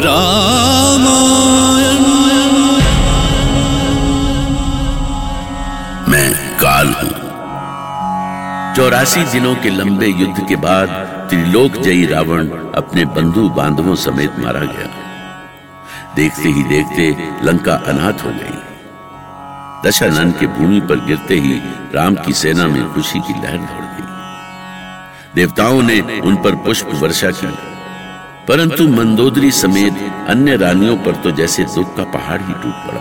रामायण। मैं काल हूँ। चौरासी दिनों के लंबे युद्ध के बाद त्रिलोक जयी रावण अपने बंधु बांधवों समेत मारा गया। देखते ही देखते लंका अनाथ हो गई। दशानन के भूमि पर गिरते ही राम की सेना में खुशी की लहर दौड़ गई। देवताओं ने उन पर पुष्प वर्षा की। परंतु मंदोदरी समेत अन्य रानियों पर तो जैसे दुख का पहाड़ ही टूट पड़ा।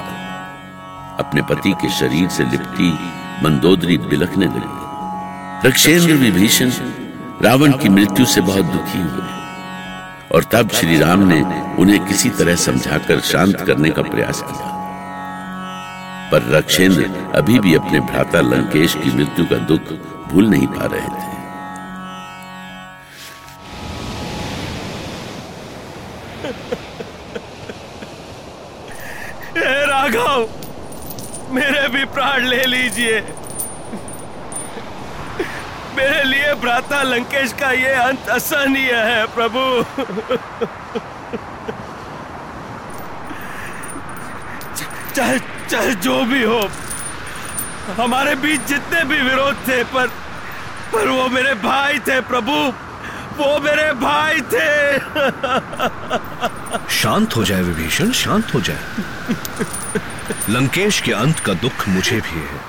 अपने पति के शरीर से लिपटी मंदोदरी बिलखने लगी। रक्षेंद्र विभीषण रावण की मृत्यु से बहुत दुखी हुए। और तब श्री राम ने उन्हें किसी तरह समझाकर शांत करने का प्रयास किया। पर रक्षेंद्र अभी भी अपने भ्राता लंकेश की मृत्यु का दुख भूल नहीं पा रहे थे। राघव, मेरे भी प्राण ले लीजिए। मेरे लिए भ्राता लंकेश का ये अंत असहनीय है, प्रभु। चाहे चाहे जो भी हो, हमारे बीच जितने भी विरोध थे, पर पर वो मेरे भाई थे, प्रभु। वो मेरे भाई थे। शांत हो जाए विभीषण, शांत हो जाए। लंकेश के अंत का दुख मुझे भी है।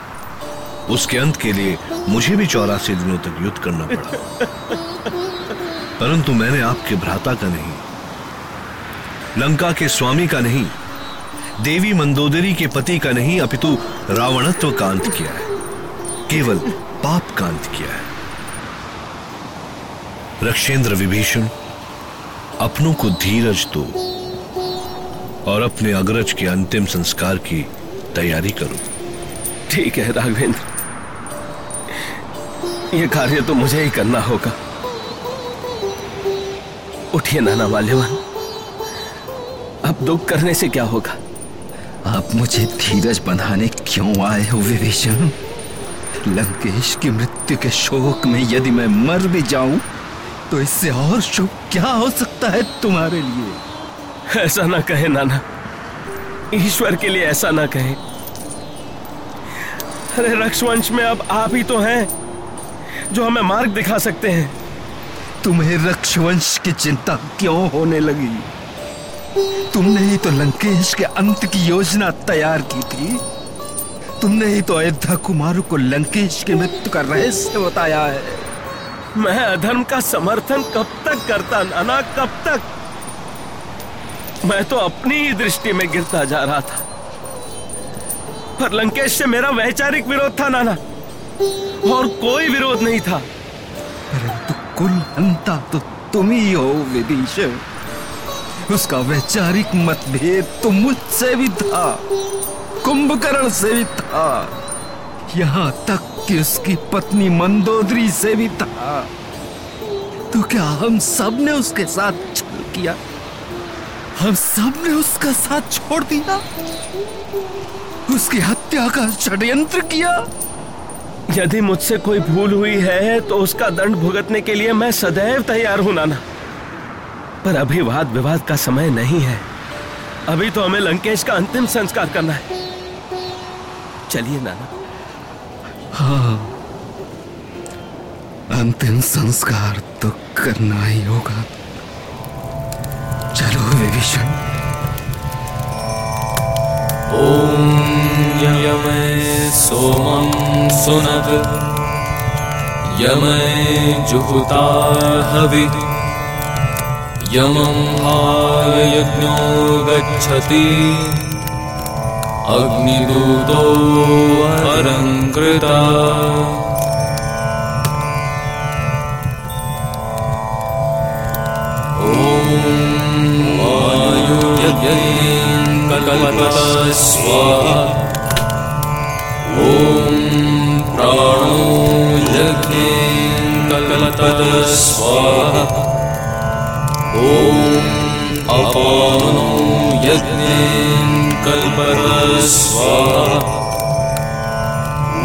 उसके अंत के लिए मुझे भी चौरासी दिनों तक युद्ध करना पड़ा। परंतु मैंने आपके भ्राता का नहीं, लंका के स्वामी का नहीं, देवी मंदोदरी के पति का नहीं, अपितु रावणत्व का अंत किया है। केवल पाप का अंत किया है। रक्षेंद्र विभीषण, अपनों को धीरज दो। और अपने अग्रज के अंतिम संस्कार की तैयारी करो। ठीक है राघवेंद्र। ये कार्य तो मुझे ही करना होगा। उठिए नाना माल्यवान अब दुख करने से क्या होगा? आप मुझे धीरज बनाने क्यों आए हो विभीषण? लंकेश की मृत्यु के शोक में यदि मैं मर भी जाऊँ तो इससे और शुभ क्या हो सकता है तुम्हारे लिए? ऐसा ना कहे नाना। ईश्वर के लिए ऐसा ना कहे। अरे रक्षवंश में अब आप ही तो हैं जो हमें मार्ग दिखा सकते हैं। तुम्हें रक्षवंश की चिंता क्यों होने लगी? तुमने ही तो लंकेश के अंत की योजना तैयार की थी। तुमने ही तो अयोध्या कुमार को लंकेश के मृत्यु का रहस्य बताया है। मैं अधर्म का समर्थन कब तक करता नाना? कब तक? मैं तो अपनी ही दृष्टि में गिरता जा रहा था। पर लंकेश से मेरा वैचारिक विरोध था, नाना। और कोई विरोध नहीं था। परंतु कुल हंता तो तुम ही हो, विभीषण। उसका वैचारिक मतभेद तो मुझसे भी था, कुंभकर्ण से भी था, यहाँ तक कि उसकी पत्नी मंदोदरी से भी था। तो क्या हम सबने उसके साथ छल किया? हम सबने उसका साथ छोड़ दिया। उसकी हत्या का षड्यंत्र किया। यदि मुझसे कोई भूल हुई है तो उसका दंड भुगतने के लिए मैं सदैव तैयार हूँ नाना। पर अभी वाद विवाद का समय नहीं है। अभी तो हमें लंकेश का अंतिम संस्कार करना है। चलिए नाना। हाँ। अंतिम संस्कार तो करना ही होगा। चलो विभीषण ॐ यमय सोमं सुनद यमय जुहुता हवि यमं यज्ञो गच्छति अग्निदूतो अलङ्कृता ॐ स्वाहा ॐ प्राणो ॐ अपानो यज्ञेन कल्पत स्वाहा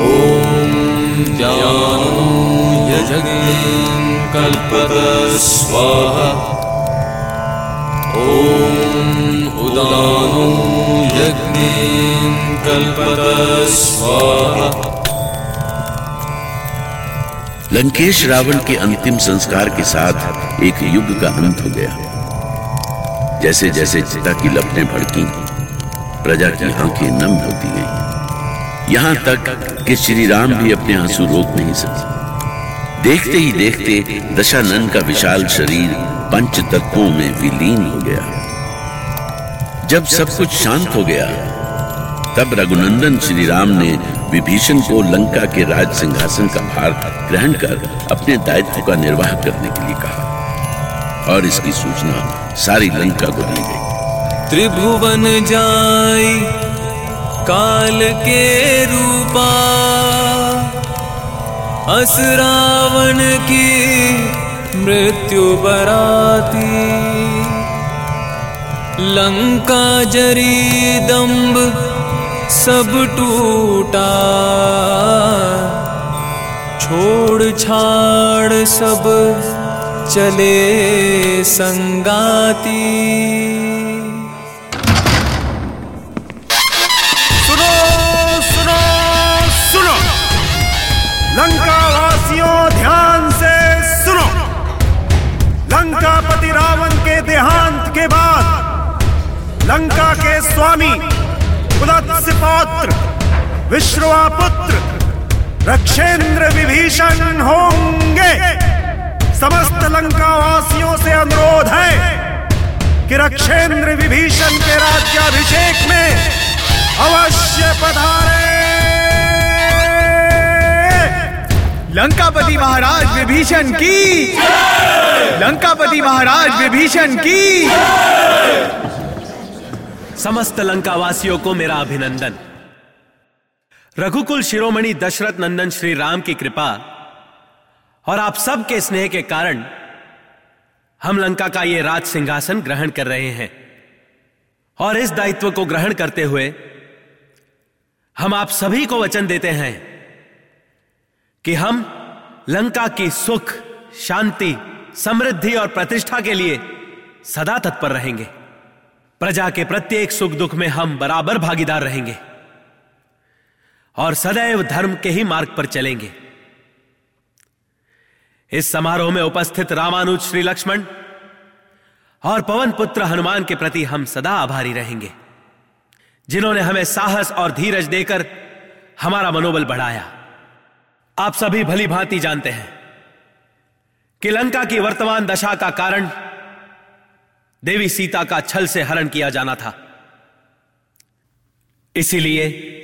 ॐ ज्ञानो यज्ञेन कल्पत स्वाहा ॐ लंकेश रावण के अंतिम संस्कार के साथ एक युग का अंत हो गया। जैसे जैसे चिता की लपटें भड़की, प्रजा की आँखें नम होती गई। यहाँ तक कि श्री राम भी अपने आँसू रोक नहीं सके। देखते ही देखते दशानंद का विशाल शरीर पंच तत्वों में विलीन हो गया। जब सब कुछ शांत हो गया, तब रघुनंदन श्री राम ने विभीषण को लंका के राज सिंहासन का भार ग्रहण कर अपने दायित्व का निर्वाह करने के लिए कहा। और इसकी सूचना सारी लंका को दी गई। त्रिभुवन जाई, काल के रूपा अस रावण की मृत्यु बराती। लंका जरी दंब सब टूटा। छोड़ छाड़ सब चले संगाती। लंका के स्वामी कुलत्स्य पौत्र विश्रवा पुत्र रक्षेंद्र विभीषण होंगे। समस्त लंका वासियों से अनुरोध है कि रक्षेंद्र विभीषण के राज्याभिषेक में अवश्य पधारे। लंकापति महाराज विभीषण की लंकापति महाराज विभीषण की समस्त लंका वासियों को मेरा अभिनंदन। रघुकुल शिरोमणि दशरथ नंदन श्री राम की कृपा और आप सबके स्नेह के कारण हम लंका का ये राज सिंहासन ग्रहण कर रहे हैं। और इस दायित्व को ग्रहण करते हुए हम आप सभी को वचन देते हैं कि हम लंका की सुख, शांति, समृद्धि और प्रतिष्ठा के लिए सदा तत्पर रहेंगे। प्रजा के प्रत्येक सुख दुख में हम बराबर भागीदार रहेंगे और सदैव धर्म के ही मार्ग पर चलेंगे। इस समारोह में उपस्थित रामानुज श्री लक्ष्मण और पवन पुत्र हनुमान के प्रति हम सदा आभारी रहेंगे, जिन्होंने हमें साहस और धीरज देकर हमारा मनोबल बढ़ाया। आप सभी भली भांति जानते हैं कि लंका की वर्तमान दशा का कारण देवी सीता का छल से हरण किया जाना था। इसीलिए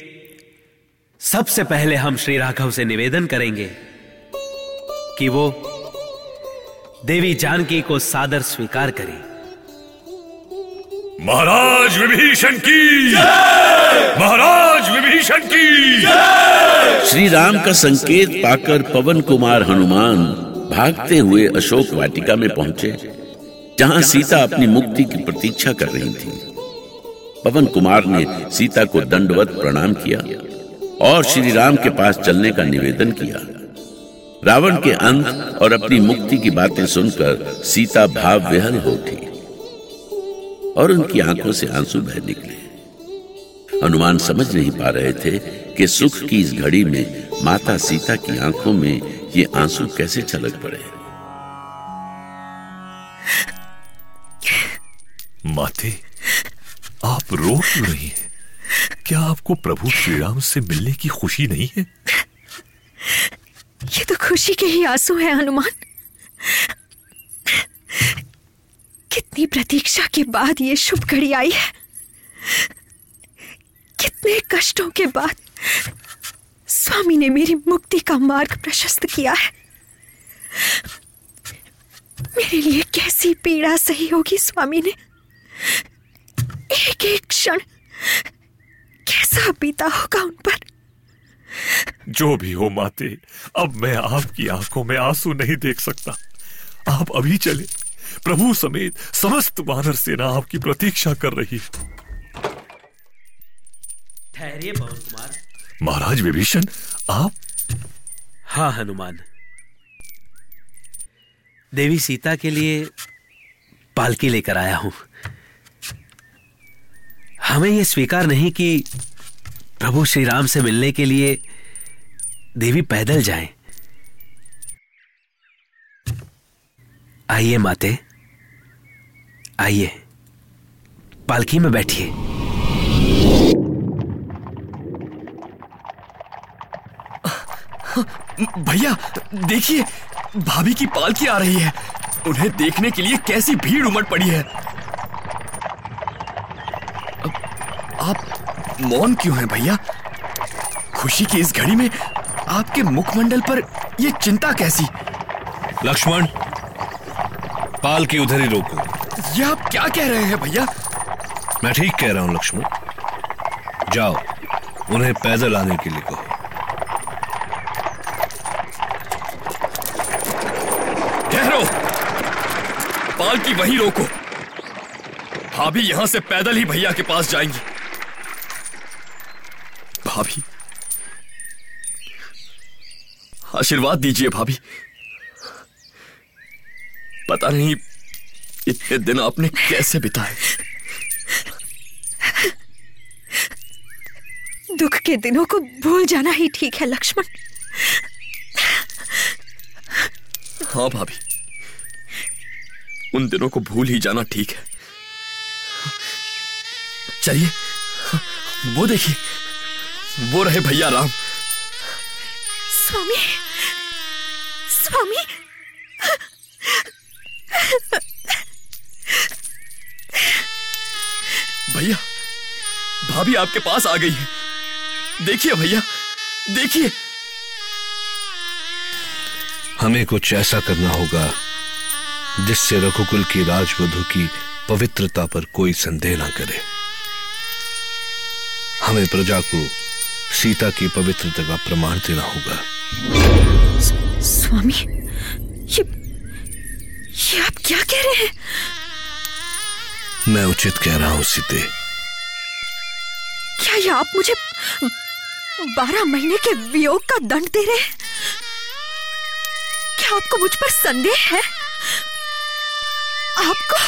सबसे पहले हम श्री राघव से निवेदन करेंगे कि वो देवी जानकी को सादर स्वीकार करें। महाराज विभीषण की। महाराज विभीषण की। श्री राम का संकेत पाकर पवन कुमार हनुमान भागते हुए अशोक वाटिका में पहुँचे। जहाँ सीता अपनी मुक्ति की प्रतीक्षा कर रही थी। पवन कुमार ने सीता को दंडवत प्रणाम किया और श्री राम के पास चलने का निवेदन किया। रावण के अंत और अपनी मुक्ति की बातें सुनकर सीता भाव विहल हो उठी और उनकी आँखों से आँसू बह निकले। हनुमान समझ नहीं पा रहे थे कि सुख की इस घड़ी में माता सीता की आँखों में ये आँसू कैसे छलक पड़े। माते, आप रो क्यों रही हैं? क्या आपको प्रभु श्री राम से मिलने की खुशी नहीं है? ये तो खुशी के ही आँसू है, हनुमान। कितनी प्रतीक्षा के बाद ये शुभ घड़ी आई है। कितने कष्टों के बाद स्वामी ने मेरी मुक्ति का मार्ग प्रशस्त किया है। मेरे लिए कैसी पीड़ा सही होगी, स्वामी ने? एक एक क्षण कैसा बीता होगा उन पर? जो भी हो माते अब मैं आपकी आँखों में आँसू नहीं देख सकता। आप अभी चले। प्रभु समेत समस्त वानर सेना आपकी प्रतीक्षा कर रही है। ठहरिए पवन कुमार। महाराज विभीषण आप? हाँ हनुमान। देवी सीता के लिए पालकी लेकर आया हूँ। हमें यह स्वीकार नहीं कि प्रभु श्री राम से मिलने के लिए देवी पैदल जाएँ। आइए माते। आइए। पालकी में बैठिए। भैया, देखिए, भाभी की पालकी आ रही है। उन्हें देखने के लिए कैसी भीड़ उमड़ पड़ी है आप मौन क्यों है भैया? खुशी की इस घड़ी में आपके मुखमंडल पर यह चिंता कैसी? लक्ष्मण पाल की उधर ही रोको। ये आप क्या कह रहे हैं भैया? मैं ठीक कह रहा हूँ लक्ष्मण। जाओ उन्हें पैदल आने के लिए कहो। ठहरो। पाल की वहीं रोको। भाभी यहाँ से पैदल ही भैया के पास जाएँगी। भाभी। आशीर्वाद दीजिए भाभी। पता नहीं इतने दिन आपने कैसे बिताए। दुख के दिनों को भूल जाना ही ठीक है लक्ष्मण। हाँ भाभी। उन दिनों को भूल ही जाना ठीक है। चलिए वो देखिए। वो रहे भैया राम। स्वामी स्वामी। भैया भाभी आपके पास आ गई है। देखिए भैया देखिए। हमें कुछ ऐसा करना होगा जिससे रघुकुल की राजवधु की पवित्रता पर कोई संदेह ना करे। हमें प्रजा को सीता की पवित्रता का प्रमाण देना होगा। स्वामी ये ये आप क्या कह रहे हैं? मैं उचित कह रहा हूँ सीते। क्या ये आप मुझे बारह महीने के वियोग का दंड दे रहे हैं? क्या आपको मुझ पर संदेह है? आपको?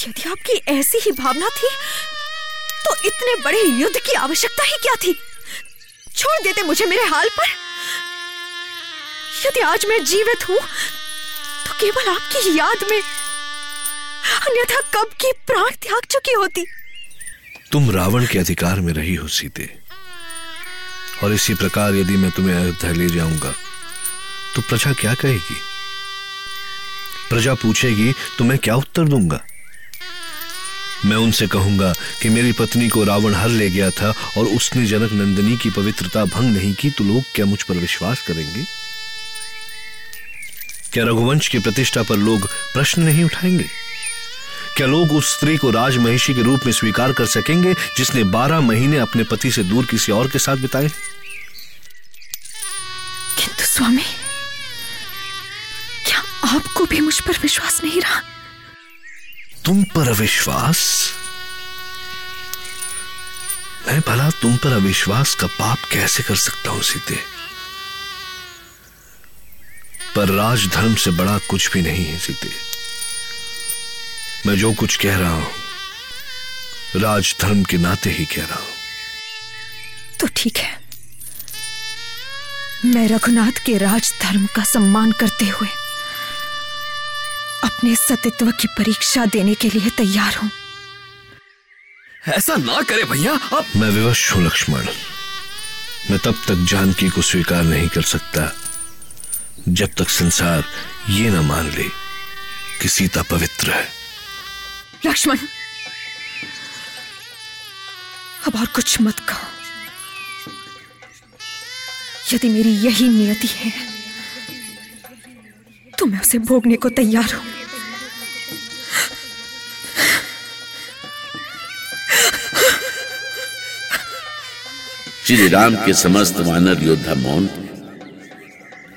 यदि आपकी ऐसी ही भावना थी तो इतने बड़े युद्ध की आवश्यकता ही क्या थी? छोड़ देते मुझे मेरे हाल पर। यदि आज मैं जीवित हूँ तो केवल आपकी याद में अन्यथा कब की प्राण त्याग चुकी होती। तुम रावण के अधिकार में रही हो, सीते। और इसी प्रकार यदि मैं तुम्हें अयोध्या ले जाऊँगा तो प्रजा क्या कहेगी? प्रजा पूछेगी तो मैं क्या उत्तर दूँगा? मैं उनसे कहूँगा कि मेरी पत्नी को रावण हर ले गया था और उसने जनक नंदिनी की पवित्रता भंग नहीं की तो लोग क्या मुझ पर विश्वास करेंगे? क्या रघुवंश की प्रतिष्ठा पर लोग प्रश्न नहीं उठाएँगे? क्या लोग उस स्त्री को राजमहिषी के रूप में स्वीकार कर सकेंगे, जिसने बारह महीने अपने पति से दूर किसी और के साथ बिताए? किंतु स्वामी, क्या आपको भी मुझ पर विश्वास नहीं रहा? तुम पर अविश्वास? मैं भला, तुम पर अविश्वास का पाप कैसे कर सकता हूँ सीते? पर राजधर्म से बड़ा कुछ भी नहीं है सीते। मैं जो कुछ कह रहा हूँ, राजधर्म के नाते ही कह रहा हूँ। तो ठीक है। मैं रघुनाथ के राजधर्म का सम्मान करते हुए अपने सतित्व की परीक्षा देने के लिए तैयार हूँ। ऐसा ना करे भैया आप मैं विवश हूँ लक्ष्मण। मैं तब तक जानकी को स्वीकार नहीं कर सकता जब तक संसार ये न मान ले कि सीता पवित्र है। लक्ष्मण अब और कुछ मत कहो। यदि मेरी यही नियति है मैं उसे भोगने को तैयार हूँ। श्री राम के समस्त वानर योद्धा मौन थे।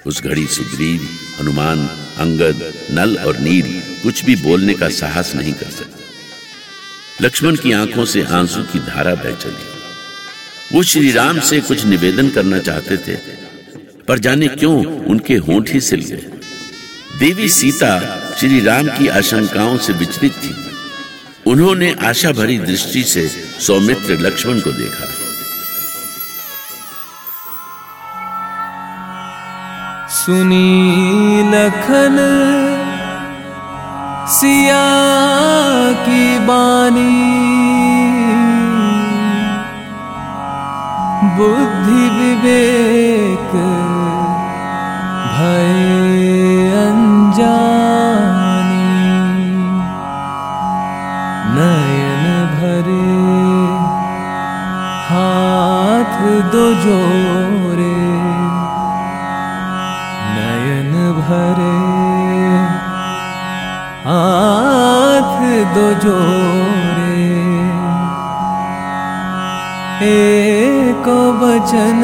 उस घड़ी सुग्रीव, हनुमान, अंगद, नल और नील कुछ भी बोलने का साहस नहीं कर सके लक्ष्मण की आँखों से आँसू की धारा बह चली। वो श्री राम से कुछ निवेदन करना चाहते थे, पर जाने क्यों उनके होंठ ही सिल गए। देवी सीता श्री राम की आशंकाओं से विचलित थी। उन्होंने आशा भरी दृष्टि से सौमित्र लक्ष्मण को देखा। सुनी लखन सिया की बानी। बुद्धि विवेक भय दो जोरे नयन भरे। हाथ दो जोरे एक वचन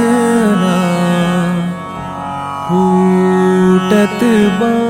फूटत बानी